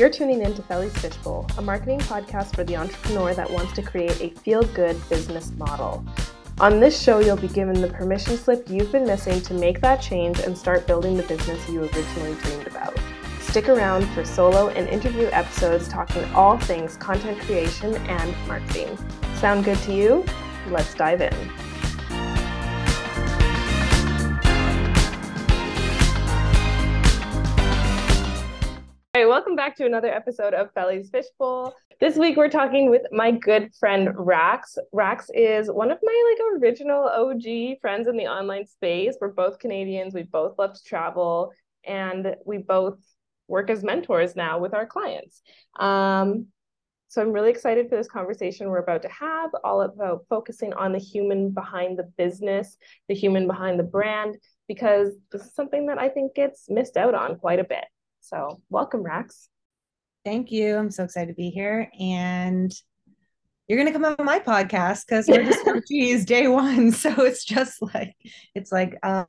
You're tuning in to Felly's Fishbowl, a marketing podcast for the entrepreneur that wants to create a feel good business model. On this show, you'll be given the permission slip you've been missing to make that change and start building the business you originally dreamed about. Stick around for solo and interview episodes talking all things content creation and marketing. Sound good to you? Let's dive in. Right, welcome back to another episode of Felly's Fishbowl. This week we're talking with my good friend Racks. Racks is one of my like original OG friends in the online space. We're both Canadians. We both love to travel, and we both work as mentors now with our clients. Um, so I'm really excited for this conversation we're about to have, all about focusing on the human behind the business, the human behind the brand, because this is something that I think gets missed out on quite a bit. So welcome, Racks. Thank you. I'm so excited to be here. And you're gonna come on my podcast because we're just OGs day one. So it's just like it's like uh,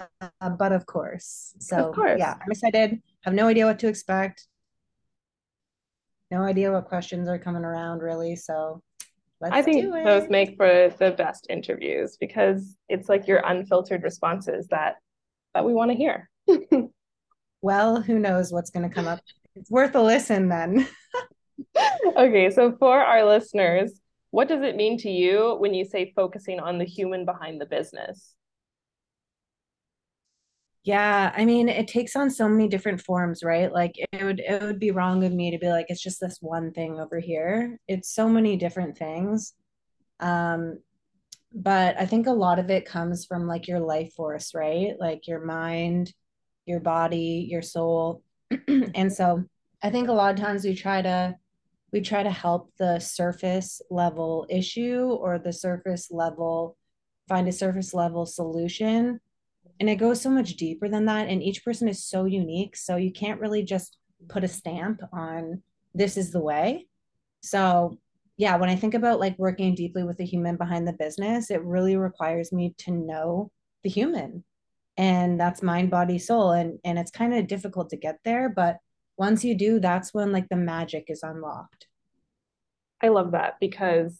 but of course. So Of course. yeah, I'm excited have no idea what to expect. No idea what questions are coming around really. So let's I think do it. those make for the best interviews because it's like your unfiltered responses that that we want to hear. well, who knows what's gonna come up. It's worth a listen then. okay, so for our listeners, what does it mean to you when you say focusing on the human behind the business? Yeah, I mean, it takes on so many different forms, right? Like it would it would be wrong of me to be like it's just this one thing over here. It's so many different things. Um, but I think a lot of it comes from like your life force, right? Like your mind, your body, your soul. and so I think a lot of times we try to we try to help the surface level issue or the surface level find a surface level solution. And it goes so much deeper than that. And each person is so unique. So you can't really just put a stamp on this is the way. So yeah when i think about like working deeply with the human behind the business it really requires me to know the human and that's mind body soul and and it's kind of difficult to get there but once you do that's when like the magic is unlocked i love that because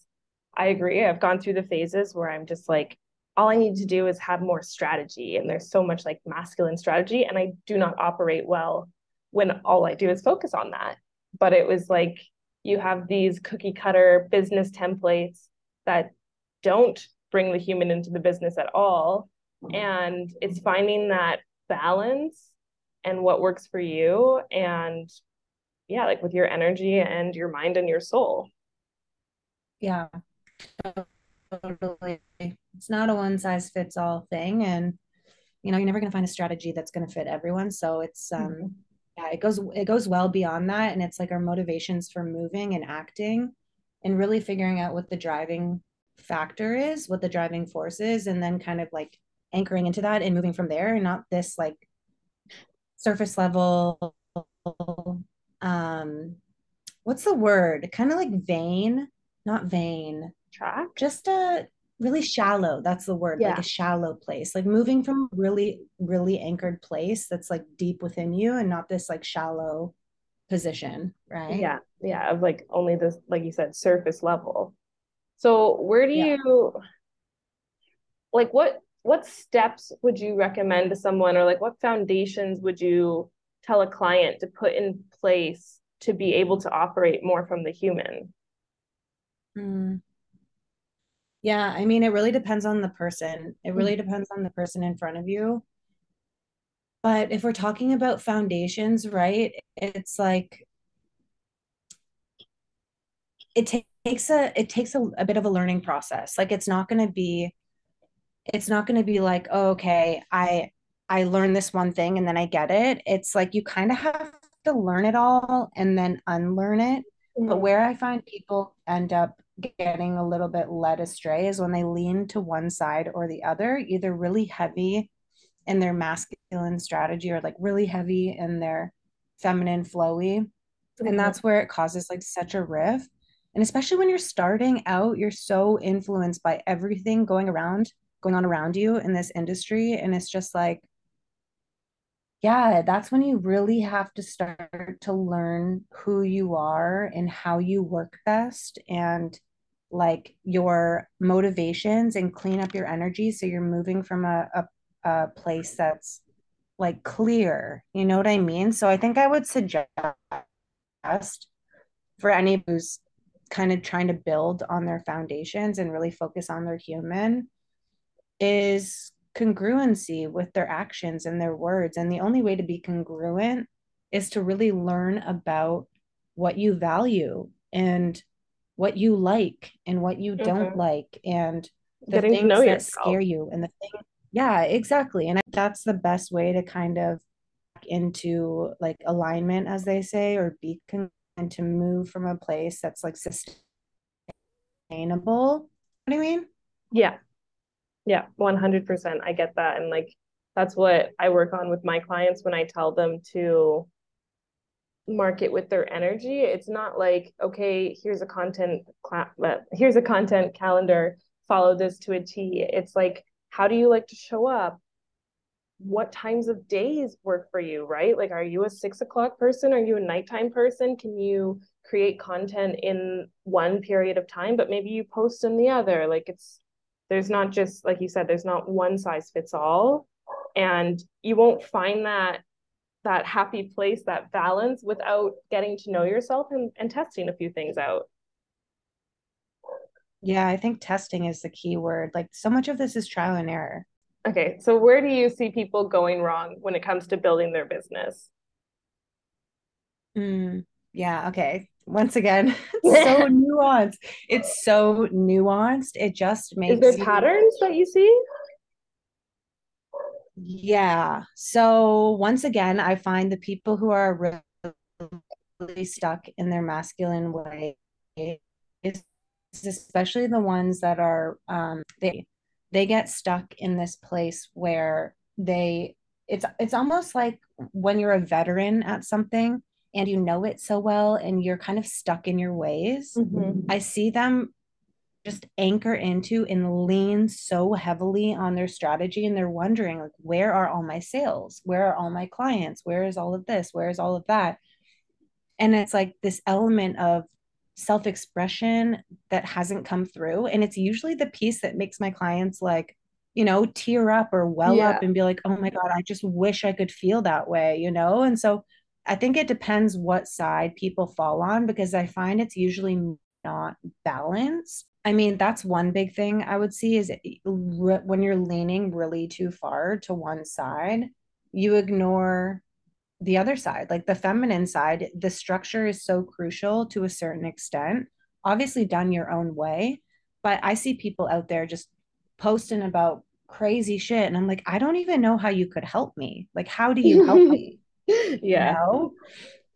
i agree i've gone through the phases where i'm just like all I need to do is have more strategy. And there's so much like masculine strategy. And I do not operate well when all I do is focus on that. But it was like you have these cookie cutter business templates that don't bring the human into the business at all. And it's finding that balance and what works for you. And yeah, like with your energy and your mind and your soul. Yeah totally. It's not a one size fits all thing, and you know you're never going to find a strategy that's going to fit everyone. So it's um mm-hmm. yeah, it goes it goes well beyond that, and it's like our motivations for moving and acting, and really figuring out what the driving factor is, what the driving force is, and then kind of like anchoring into that and moving from there, and not this like surface level um what's the word? Kind of like vain not vain track? Just a really shallow that's the word yeah. like a shallow place like moving from really really anchored place that's like deep within you and not this like shallow position right? Yeah yeah of like only this like you said surface level. So where do yeah. you like what what steps would you recommend to someone or like what foundations would you tell a client to put in place to be able to operate more from the human mm. Yeah, I mean, it really depends on the person. It really mm-hmm. depends on the person in front of you. But if we're talking about foundations, right, it's like it takes a it takes a, a bit of a learning process. Like it's not going to be it's not going to be like, oh, okay, I I learned this one thing and then I get it. It's like you kind of have to learn it all and then unlearn it. Mm-hmm. But where I find people end up getting a little bit led astray is when they lean to one side or the other, either really heavy in their masculine strategy or like really heavy in their feminine flowy. Mm-hmm. And that's where it causes like such a rift. And especially when you're starting out, you're so influenced by everything going around, going on around you in this industry. And it's just like, yeah, that's when you really have to start to learn who you are and how you work best and like your motivations and clean up your energy so you're moving from a, a, a place that's like clear. You know what I mean? So I think I would suggest for any who's kind of trying to build on their foundations and really focus on their human is congruency with their actions and their words. And the only way to be congruent is to really learn about what you value and what you like and what you mm-hmm. don't like and the Getting things that yourself. scare you and the thing yeah exactly and that's the best way to kind of into like alignment as they say or be con- and to move from a place that's like sustainable what do you mean yeah yeah, 100%. I get that. And like, that's what I work on with my clients when I tell them to market with their energy. It's not like, okay, here's a content class, uh, here's a content calendar, follow this to a T. It's like, how do you like to show up? What times of days work for you, right? Like, are you a six o'clock person? Are you a nighttime person? Can you create content in one period of time, but maybe you post in the other? Like, it's there's not just like you said there's not one size fits all. And you won't find that that happy place that balance without getting to know yourself and, and testing a few things out. Yeah i think testing is the key word. Like so much of this is trial and error. Okay so where do you see people going wrong when it comes to building their business? Mm, yeah okay once again so nuanced. It's so nuanced. It just makes is there you... patterns that you see? Yeah. So once again i find the people who are really stuck in their masculine way especially the ones that are um they they get stuck in this place where they it's it's almost like when you're a veteran at something and you know it so well and you're kind of stuck in your ways, mm-hmm. I see them just anchor into and lean so heavily on their strategy and they're wondering like where are all my sales? Where are all my clients? Where is all of this? Where is all of that? And it's like this element of self-expression that hasn't come through and it's usually the piece that makes my clients like you know tear up or well yeah. up and be like oh my god i just wish i could feel that way you know? And so I think it depends what side people fall on because I find it's usually not balanced. I mean, that's one big thing I would see is eh, when you're leaning really too far to one side, you ignore the other side, like the feminine side. The structure is so crucial to a certain extent, obviously done your own way. But I see people out there just posting about crazy shit. And I'm like, I don't even know how you could help me. Like, how do you help me? yeah. You know?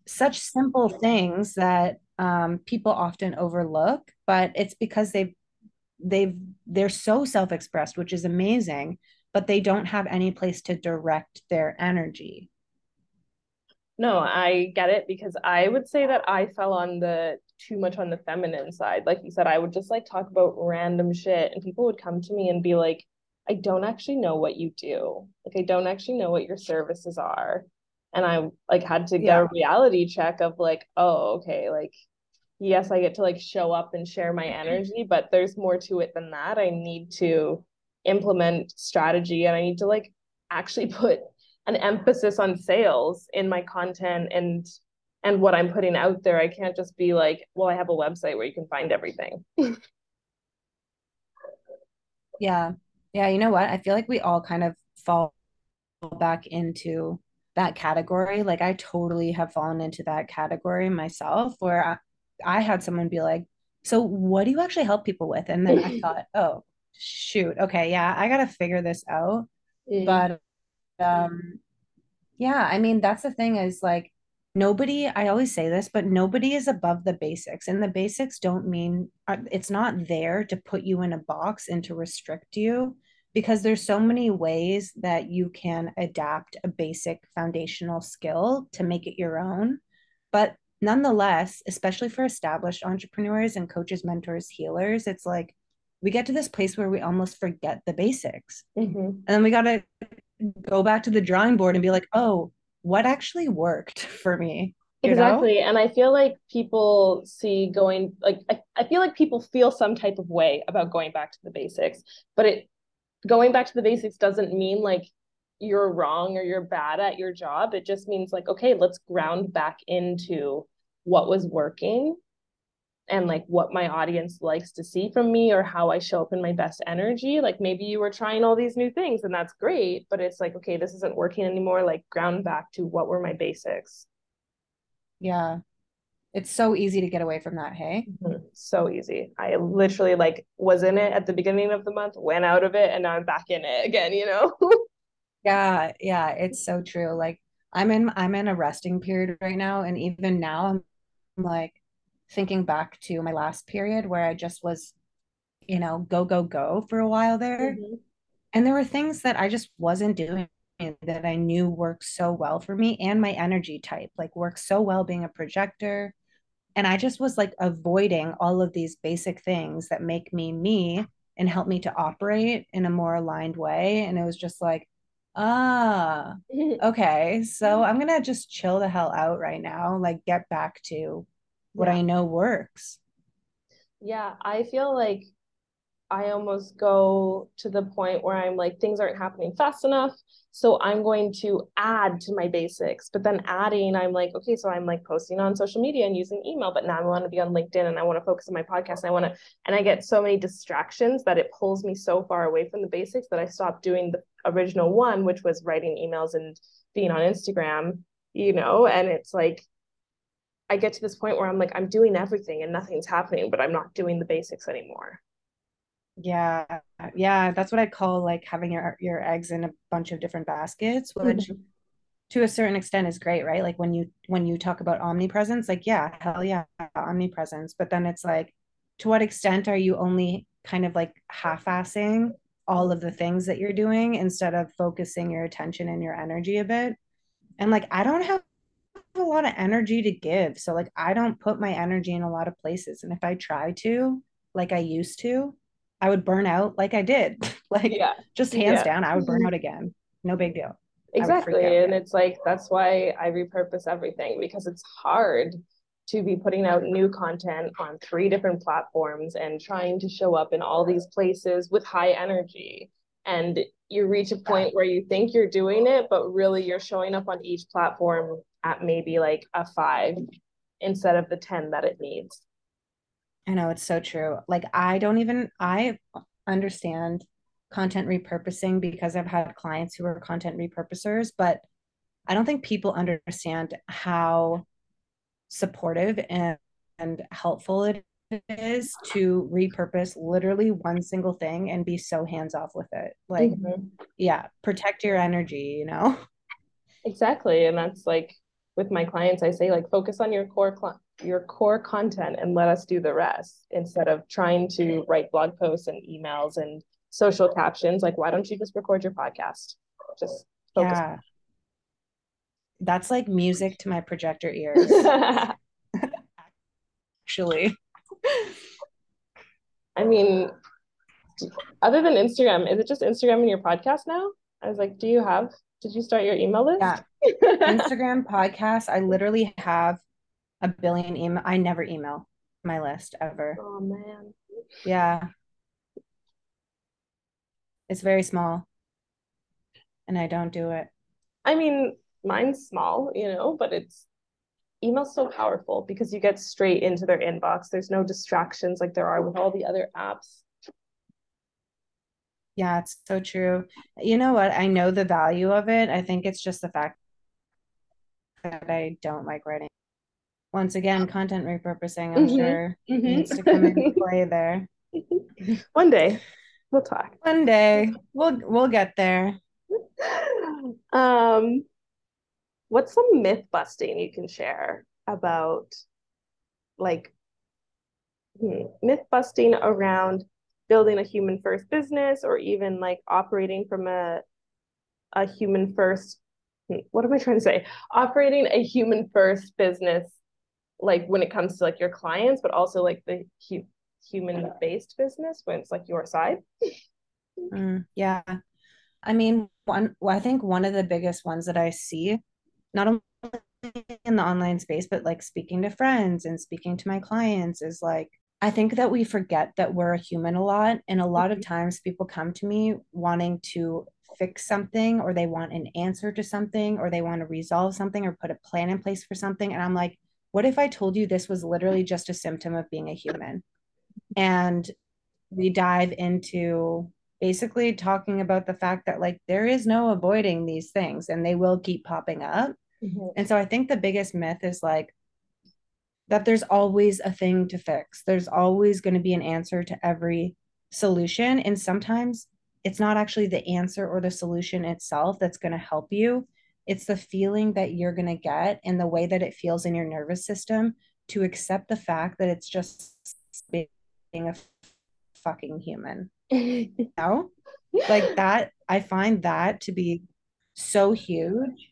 Such simple things that um, people often overlook, but it's because they've they've they're so self-expressed, which is amazing, but they don't have any place to direct their energy. No, I get it because I would say that I fell on the too much on the feminine side. Like you said, I would just like talk about random shit and people would come to me and be like, I don't actually know what you do. Like I don't actually know what your services are and I like had to get yeah. a reality check of like, oh, okay, like yes, I get to like show up and share my mm-hmm. energy, but there's more to it than that. I need to implement strategy and I need to like actually put an emphasis on sales in my content and and what I'm putting out there. I can't just be like, well, I have a website where you can find everything. yeah. Yeah, you know what? I feel like we all kind of fall back into that category. Like I totally have fallen into that category myself where I, I had someone be like, so what do you actually help people with? And then I thought, oh, shoot. Okay. Yeah. I got to figure this out. But, um, yeah, I mean, that's the thing is like, nobody, I always say this, but nobody is above the basics. And the basics don't mean uh, it's not there to put you in a box and to restrict you because there's so many ways that you can adapt a basic foundational skill to make it your own but nonetheless especially for established entrepreneurs and coaches mentors healers it's like we get to this place where we almost forget the basics mm-hmm. and then we got to go back to the drawing board and be like oh what actually worked for me. Exactly. Know? And I feel like people see going like I, I feel like people feel some type of way about going back to the basics, but it going back to the basics doesn't mean like you're wrong or you're bad at your job. It just means like, okay, let's ground back into what was working and like what my audience likes to see from me or how I show up in my best energy. Like maybe you were trying all these new things and that's great, but it's like, okay, this isn't working anymore. Like ground back to what were my basics. Yeah. It's so easy to get away from that, hey? Mm-hmm. So easy. I literally like was in it at the beginning of the month, went out of it, and now I'm back in it again, you know? yeah, yeah, it's so true. Like I'm in I'm in a resting period right now. And even now I'm like thinking back to my last period where I just was, you know, go, go, go for a while there. Mm-hmm. And there were things that I just wasn't doing that I knew worked so well for me and my energy type, like works so well being a projector. And I just was like avoiding all of these basic things that make me me and help me to operate in a more aligned way. And it was just like, ah, okay. So I'm going to just chill the hell out right now, like get back to what yeah. I know works. Yeah, I feel like I almost go to the point where I'm like, things aren't happening fast enough. So I'm going to add to my basics. But then adding, I'm like, okay, so I'm like posting on social media and using email, but now I want to be on LinkedIn and I want to focus on my podcast. And I want to, and I get so many distractions that it pulls me so far away from the basics that I stop doing the original one, which was writing emails and being on Instagram, you know, and it's like, I get to this point where I'm like, I'm doing everything and nothing's happening, but I'm not doing the basics anymore. Yeah. Yeah. That's what I call like having your your eggs in a bunch of different baskets, which mm-hmm. to a certain extent is great, right? Like when you when you talk about omnipresence, like yeah, hell yeah, omnipresence. But then it's like, to what extent are you only kind of like half-assing all of the things that you're doing instead of focusing your attention and your energy a bit? And like I don't have a lot of energy to give. So like I don't put my energy in a lot of places. And if I try to, like I used to, I would burn out like I did. like yeah. just hands yeah. down, I would burn out again. No big deal. Exactly. And it's like that's why I repurpose everything because it's hard to be putting out new content on three different platforms and trying to show up in all these places with high energy. And you reach a point where you think you're doing it, but really you're showing up on each platform at maybe like a five instead of the 10 that it needs. I know it's so true. Like I don't even I understand content repurposing because I've had clients who are content repurposers, but I don't think people understand how supportive and, and helpful it is to repurpose literally one single thing and be so hands off with it. Like, mm-hmm. yeah, protect your energy, you know? Exactly. And that's like with my clients, I say like focus on your core cl- your core content and let us do the rest instead of trying to write blog posts and emails and social captions. Like, why don't you just record your podcast? Just focus. Yeah. That's like music to my projector ears. Actually. I mean, other than Instagram, is it just Instagram and your podcast now? I was like, do you have did you start your email list? Yeah. Instagram podcast. I literally have a billion email. I never email my list ever. Oh man. Yeah. It's very small. And I don't do it. I mean, mine's small, you know, but it's email's so powerful because you get straight into their inbox. There's no distractions like there are with all the other apps. Yeah, it's so true. You know what? I know the value of it. I think it's just the fact that I don't like writing. Once again, content repurposing, I'm mm-hmm. sure mm-hmm. needs to come into play there. One day we'll talk. One day we'll we'll get there. Um what's some myth busting you can share about like hmm, myth busting around building a human first business or even like operating from a a human first what am i trying to say operating a human first business like when it comes to like your clients but also like the hu- human based business when it's like your side mm, yeah i mean one well, i think one of the biggest ones that i see not only in the online space, but like speaking to friends and speaking to my clients is like, I think that we forget that we're a human a lot. And a lot of Mm-hmm. times people come to me wanting to fix something or they want an answer to something or they want to resolve something or put a plan in place for something. And I'm like, what if I told you this was literally just a symptom of being a human? And we dive into basically talking about the fact that like there is no avoiding these things and they will keep popping up. Mhm. And so I think the biggest myth is like that there's always a thing to fix. There's always going to be an answer to every solution. And sometimes it's not actually the answer or the solution itself that's going to help you. It's the feeling that you're going to get and the way that it feels in your nervous system to accept the fact that it's just being a fucking human. You know? Like that, I find that to be so huge.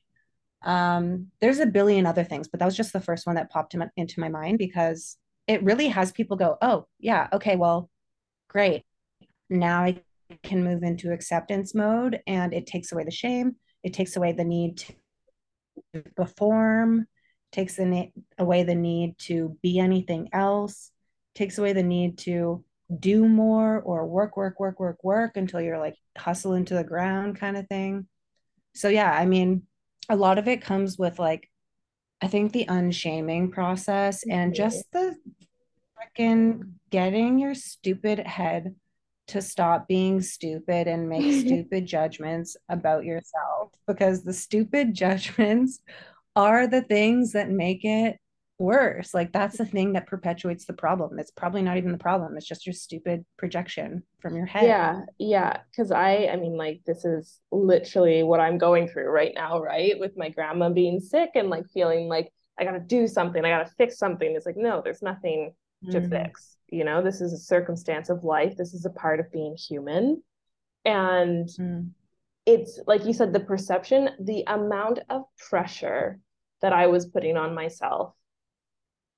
Um, there's a billion other things, but that was just the first one that popped into my mind because it really has people go, oh, yeah, okay, well, great. Now I can move into acceptance mode and it takes away the shame. It takes away the need to perform, takes away the need to be anything else, takes away the need to do more or work, work, work, work, work until you're like hustle into the ground kind of thing. So yeah, I mean, a lot of it comes with like I think the unshaming process and just the freaking getting your stupid head to stop being stupid and make stupid judgments about yourself because the stupid judgments are the things that make it worse. Like that's the thing that perpetuates the problem. It's probably not even the problem. It's just your stupid projection from your head. Yeah, yeah. Because I, I mean, like, this is literally what I'm going through right now, right? With my grandma being sick and like feeling like I gotta do something, I gotta fix something. It's like, no, there's nothing to Mhm. fix. You know, this is a circumstance of life. This is a part of being human. And Mm. it's like you said, the perception, the amount of pressure that I was putting on myself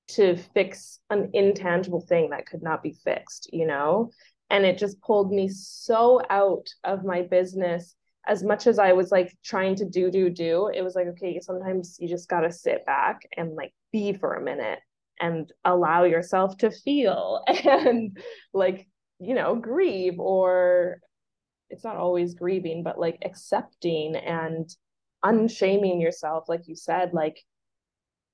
to fix an intangible thing that could not be fixed, you know? And it just pulled me so out of my business. As much as I was like trying to do, do, do, it was like, okay, sometimes you just got to sit back and like be for a minute and allow yourself to feel and like, you know, grieve or it's not always grieving, but like accepting and unshaming yourself, like you said, like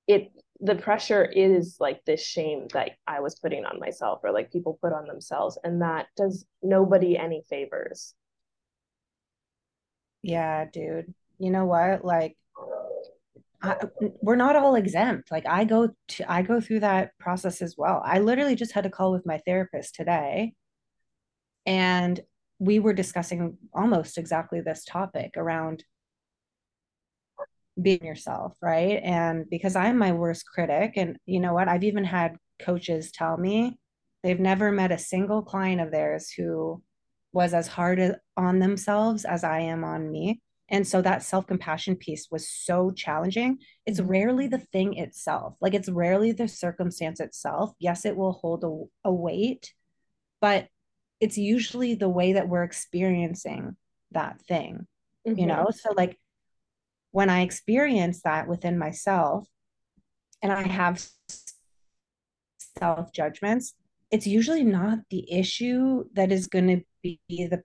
it the pressure is like this shame that I was putting on myself or like people put on themselves, and that does nobody any favors. Yeah, dude. You know what? Like I, we're not all exempt. Like I go to I go through that process as well. I literally just had a call with my therapist today and we were discussing almost exactly this topic around being yourself, right? And because I'm my worst critic and you know what? I've even had coaches tell me they've never met a single client of theirs who was as hard on themselves as I am on me. And so that self compassion piece was so challenging. It's Mhm. rarely the thing itself, like it's rarely the circumstance itself. Yes, it will hold a, a weight, but it's usually the way that we're experiencing that thing, you Mhm. know? So, like, when I experience that within myself and I have self judgments, it's usually not the issue that is going to be the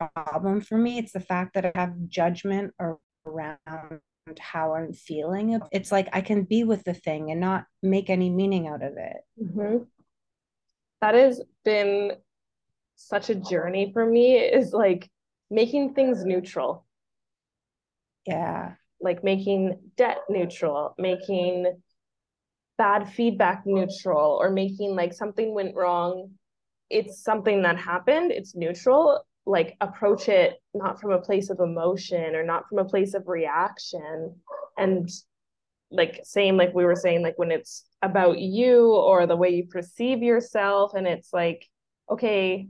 problem for me. It's the fact that I have judgment around how I'm feeling. It's like I can be with the thing and not make any meaning out of it. Mhm. That has been such a journey for me is like making things neutral, Yeah. like making debt neutral, making bad feedback neutral, or making like something went wrong. It's something that happened, it's neutral. Like approach it not from a place of emotion or not from a place of reaction. And like same like we were saying like when it's about you or the way you perceive yourself and it's like okay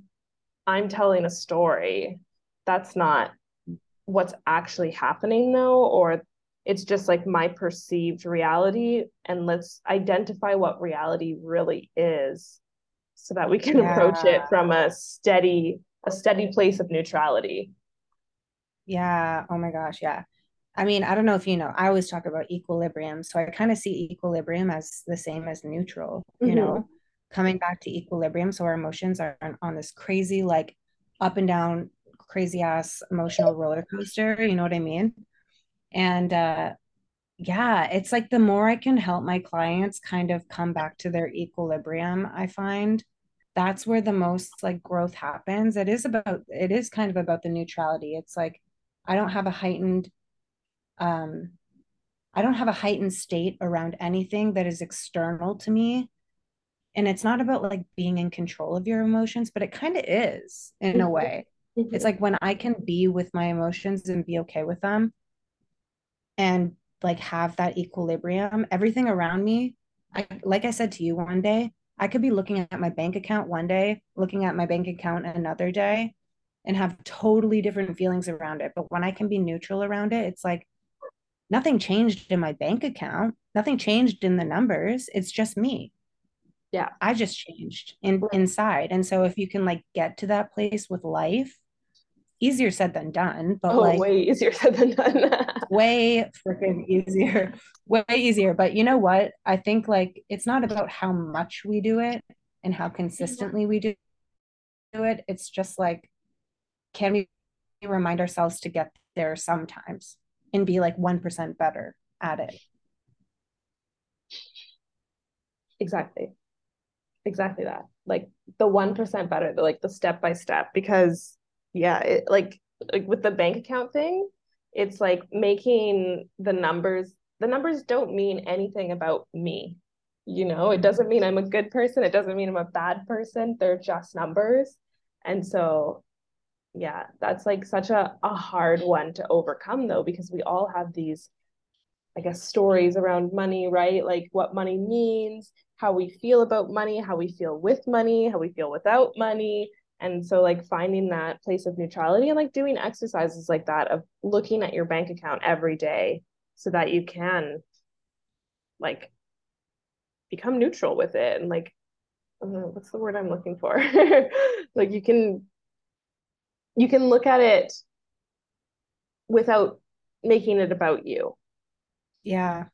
i'm telling a story. That's not what's actually happening though or it's just like my perceived reality. And let's identify what reality really is so that we can approach it from a steady a steady place of neutrality Yeah. Oh my gosh. Yeah. I mean, I don't know if you know, I always talk about equilibrium. So I kind of see equilibrium as the same as neutral, you mm-hmm. know, coming back to equilibrium. So our emotions are on this crazy, like up and down, crazy ass emotional roller coaster. You know what I mean? And uh, yeah, it's like the more I can help my clients kind of come back to their equilibrium, I find that's where the most like growth happens. It is about, it is kind of about the neutrality. It's like, I don't have a heightened um, I don't have a heightened state around anything that is external to me. And it's not about like being in control of your emotions, but it kind of is in a way. Mm-hmm. It's like when I can be with my emotions and be okay with them and like have that equilibrium, everything around me, I like I said to you one day, I could be looking at my bank account one day, looking at my bank account another day, and have totally different feelings around it. But when I can be neutral around it, it's like nothing changed in my bank account. Nothing changed in the numbers. It's just me. Yeah. I just changed in inside. And so if you can like get to that place with life easier said than done but oh, like way easier said than done way freaking easier way easier but you know what i think like it's not about how much we do it and how consistently we do it it's just like can we remind ourselves to get there sometimes and be like 1% better at it. Exactly. Exactly that. Like the 1% better, the, like the step by step because yeah, it like like with the bank account thing, it's like making the numbers the numbers don't mean anything about me. You know, it doesn't mean I'm a good person, it doesn't mean I'm a bad person. They're just numbers. And so yeah that's like such a, a hard one to overcome though because we all have these i guess stories around money right like what money means how we feel about money how we feel with money how we feel without money and so like finding that place of neutrality and like doing exercises like that of looking at your bank account every day so that you can like become neutral with it and like what's the word i'm looking for like you can you can look at it without making it about you. Yeah.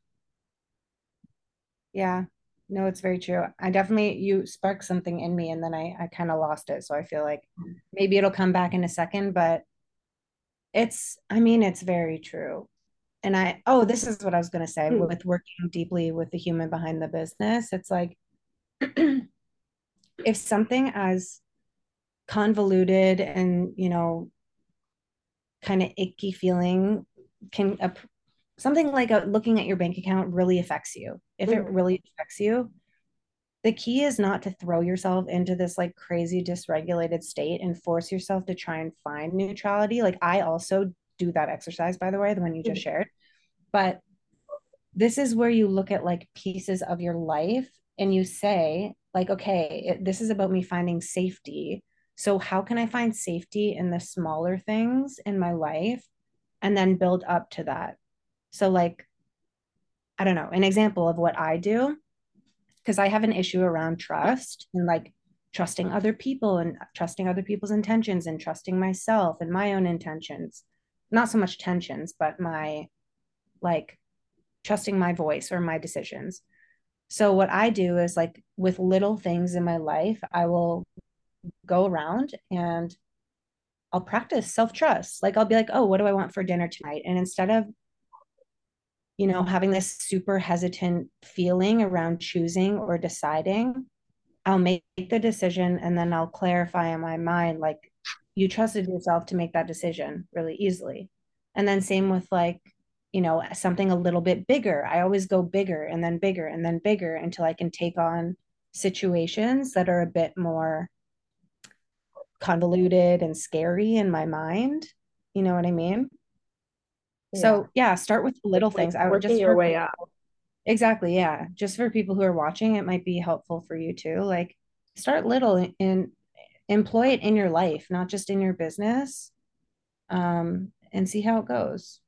Yeah. No, it's very true. I definitely you sparked something in me and then I I kind of lost it. So I feel like maybe it'll come back in a second, but it's I mean it's very true. And I oh, this is what I was going to say hmm. with working deeply with the human behind the business. It's like if something as convoluted and you know kind of icky feeling can something like a, looking at your bank account really affects you if mm. it really affects you the key is not to throw yourself into this like crazy dysregulated state and force yourself to try and find neutrality like i also do that exercise by the way the one you just mm. shared but this is where you look at like pieces of your life and you say like okay it, this is about me finding safety so, how can I find safety in the smaller things in my life and then build up to that? So, like, I don't know, an example of what I do, because I have an issue around trust and like trusting other people and trusting other people's intentions and trusting myself and my own intentions. Not so much tensions, but my like trusting my voice or my decisions. So, what I do is like with little things in my life, I will go around and I'll practice self trust. Like I'll be like, oh, what do I want for dinner tonight? And instead of, you know, having this super hesitant feeling around choosing or deciding, I'll make the decision and then I'll clarify in my mind, like, you trusted yourself to make that decision really easily. And then same with like, you know, something a little bit bigger. I always go bigger and then bigger and then bigger until I can take on situations that are a bit more convoluted and scary in my mind. You know what I mean? Yeah. So yeah, start with little like things. I would just your way out. Exactly. Yeah. Just for people who are watching, it might be helpful for you too. Like start little and employ it in your life, not just in your business. Um, and see how it goes.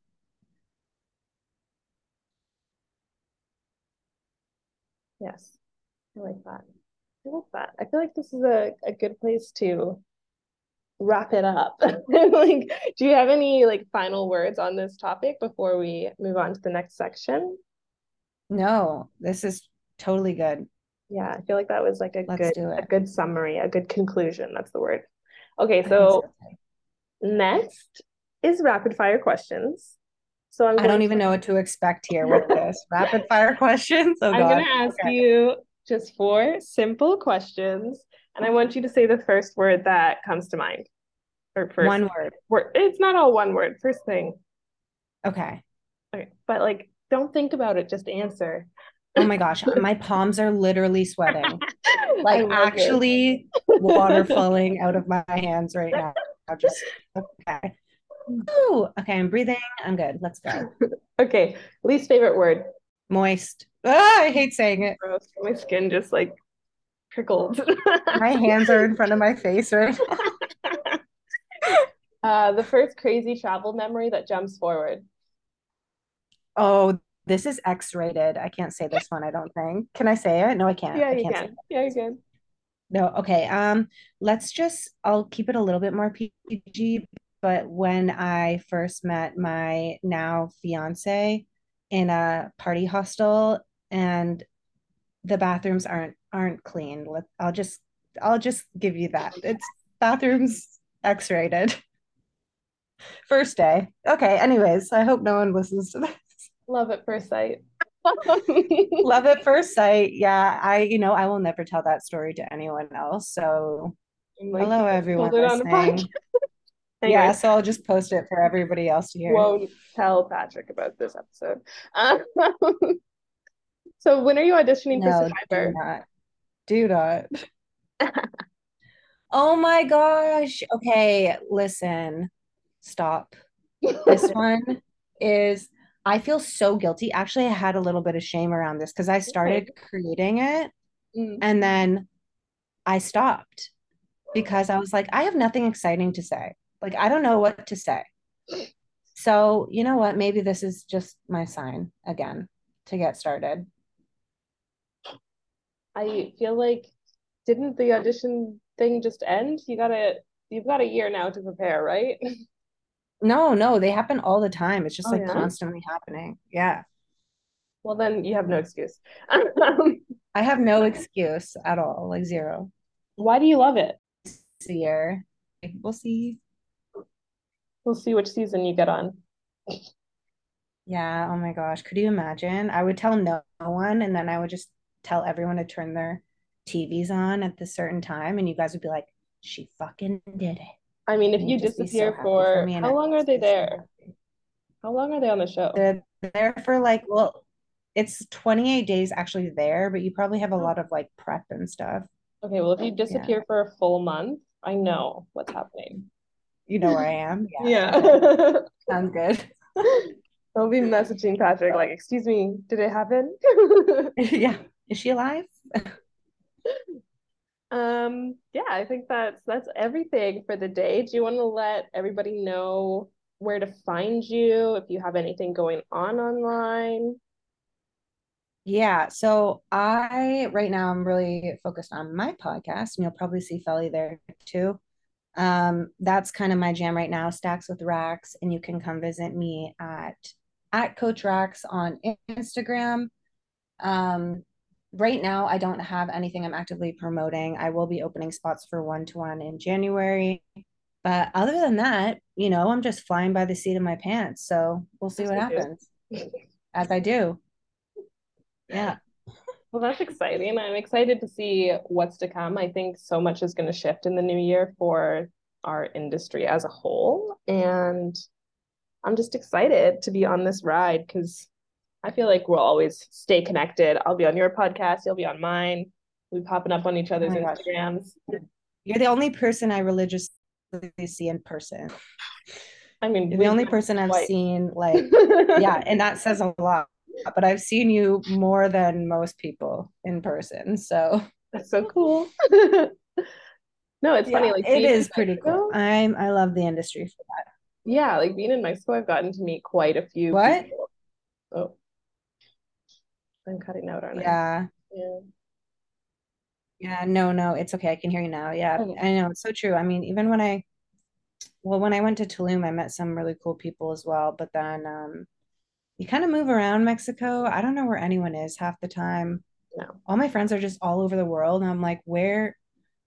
Yes. I like that. I like that. I feel like this is a, a good place to wrap it up. like, do you have any like final words on this topic before we move on to the next section? No, this is totally good. Yeah, I feel like that was like a Let's good a good summary, a good conclusion. That's the word. Okay, so next is rapid fire questions. So I'm I don't going even to- know what to expect here with this. Rapid fire questions. Oh I'm God. gonna ask Okay. you just four simple questions, and I want you to say the first word that comes to mind. Or first One word. word. It's not all one word. First thing. Okay. Okay, but like, don't think about it. Just answer. Oh my gosh, my palms are literally sweating. Like love it. actually water falling out of my hands right now. I'm just okay. Ooh, okay, I'm breathing. I'm good. Let's go. Okay, least favorite word. Moist. Ah, I hate saying it. Gross. My skin just like prickled. My hands are in front of my face right uh, the first crazy travel memory that jumps forward. Oh, this is X-rated. I can't say this one, I don't think. Can I say it? No, I can't. Yeah, I you can't can. Yeah, you can. No, okay. Um, let's just I'll keep it a little bit more PG, but when I first met my now fiance in a party hostel and the bathrooms aren't aren't clean. Let I'll just I'll just give you that. It's bathrooms X-rated. First day. Okay, anyways, I hope no one listens to this. Love at first sight. Love at first sight. Yeah, I, you know, I will never tell that story to anyone else. So like, hello everyone pulled it on a listening. Yeah, so I'll just post it for everybody else to hear. won't tell Patrick about this episode. Um, so when are you auditioning for No, do Survivor? not. Do not. Oh my gosh. Okay, listen. Stop. This one is, I feel so guilty. Actually, I had a little bit of shame around this because I started creating it Mm. and then I stopped because I was like, I have nothing exciting to say. Like, I don't know what to say. So, you know what? Maybe this is just my sign again to get started. I feel like didn't the audition thing just end? You gotta you've got a year now to prepare, right? No, no, they happen all the time. It's just Oh, like yeah? constantly happening. Yeah. Well, then you have no excuse. I have no excuse at all, like zero. Why do you love it? This year. We'll see. We'll see which season you get on. Yeah, oh my gosh. Could you imagine? I would tell no one and then I would just tell everyone to turn their TVs on at the certain time and you guys would be like, she fucking did it. I mean, if you you'd so disappear for me how long are they be so there? How long are they on the show? They're there for like, well, it's 28 days actually there, but you probably have a Oh. lot of like prep and stuff. Okay, well, if you disappear for a full month, I know what's happening. You know where I am? Okay. Yeah. Sounds good. I'll be messaging Patrick like, excuse me, did it happen? Yeah. Is she alive? Um, yeah, I think that's that's everything for the day. Do you want to let everybody know where to find you if you have anything going on online? Yeah, so I right now I'm really focused on my podcast, and you'll probably see Felly there too. Um, that's kind of my jam right now, Stacks with Racks, and you can come visit me at at Coach Racks on Instagram. Um, right now I don't have anything I'm actively promoting. I will be opening spots for one to one in January. But other than that, you know, I'm just flying by the seat of my pants. So we'll see As what do. happens. As I do. Yeah. Well, that's exciting. I'm excited to see what's to come. I think so much is going to shift in the new year for our industry as a whole. And I'm just excited to be on this ride because I feel like we'll always stay connected. I'll be on your podcast, you'll be on mine. We'll be popping up on each oh other's my gosh. Instagrams. You're the only person I religiously see in person. I mean, You're the only person I've twice. seen like yeah, and that says a lot. But I've seen you more than most people in person. So That's so cool. No, it's funny. yeah, Like it is pretty cool. I'm I love the industry for that. Yeah, like being in Mexico, I've gotten to meet quite a few What? people. Oh, I'm cutting out, I? Yeah. Yeah. Yeah, no, no, it's okay. I can hear you now. Yeah, Okay. I know it's so true. I mean, even when I well, when I went to Tulum, I met some really cool people as well. But then um, you kind of move around Mexico. I don't know where anyone is half the time. No. All my friends are just all over the world. And I'm like, where?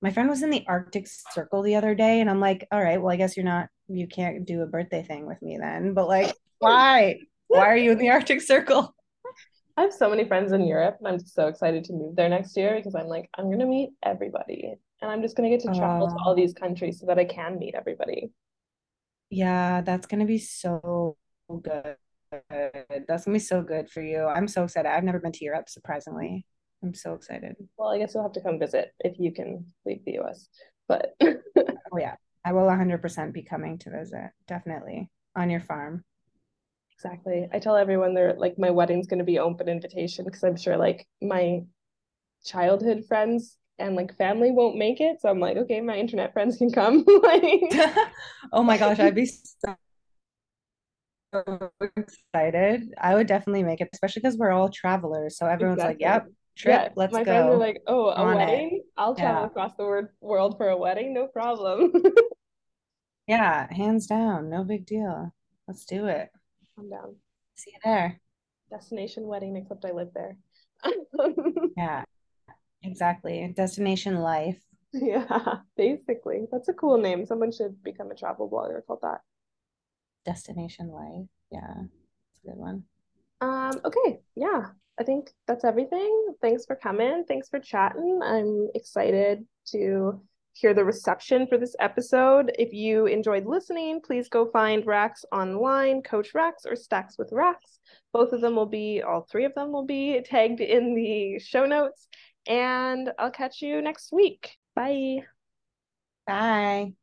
My friend was in the Arctic Circle the other day, and I'm like, all right, well, I guess you're not, you can't do a birthday thing with me then. But like, why? Why are you in the Arctic Circle? I have so many friends in Europe, and I'm so excited to move there next year because I'm like, I'm gonna meet everybody, and I'm just gonna get to travel to all these countries so that I can meet everybody. yeah, that's gonna be so good. That's gonna be so good for you. I'm so excited. I've never been to Europe, surprisingly. I'm so excited. Well, I guess you'll have to come visit if you can leave the US. But Oh yeah, I will 100% be coming to visit. Definitely on your farm. Exactly, I tell everyone they're like my wedding's gonna be open invitation because I'm sure like my childhood friends and like family won't make it. So I'm like, okay, my internet friends can come. Like Oh my gosh, I'd be so excited. I would definitely make it, especially because we're all travelers. So everyone's like, exactly. yep, Yeah, trip, let's go. my friends are like, oh, a on it. wedding? I'll travel Yeah. across the world for a wedding, no problem. Yeah, hands down. No big deal. Let's do it. I'm down. See you there. Destination wedding, except I live there. Yeah, exactly. Destination life. Yeah, basically. That's a cool name. Someone should become a travel blogger called that. Destination life. Yeah, it's a good one. Um, okay, yeah. I think that's everything. Thanks for coming. Thanks for chatting. I'm excited to hear the reception for this episode. If you enjoyed listening, please go find Racks online, Coach Racks or Stacks with Racks. Both of them will be, all three of them will be tagged in the show notes. And I'll catch you next week. Bye. Bye.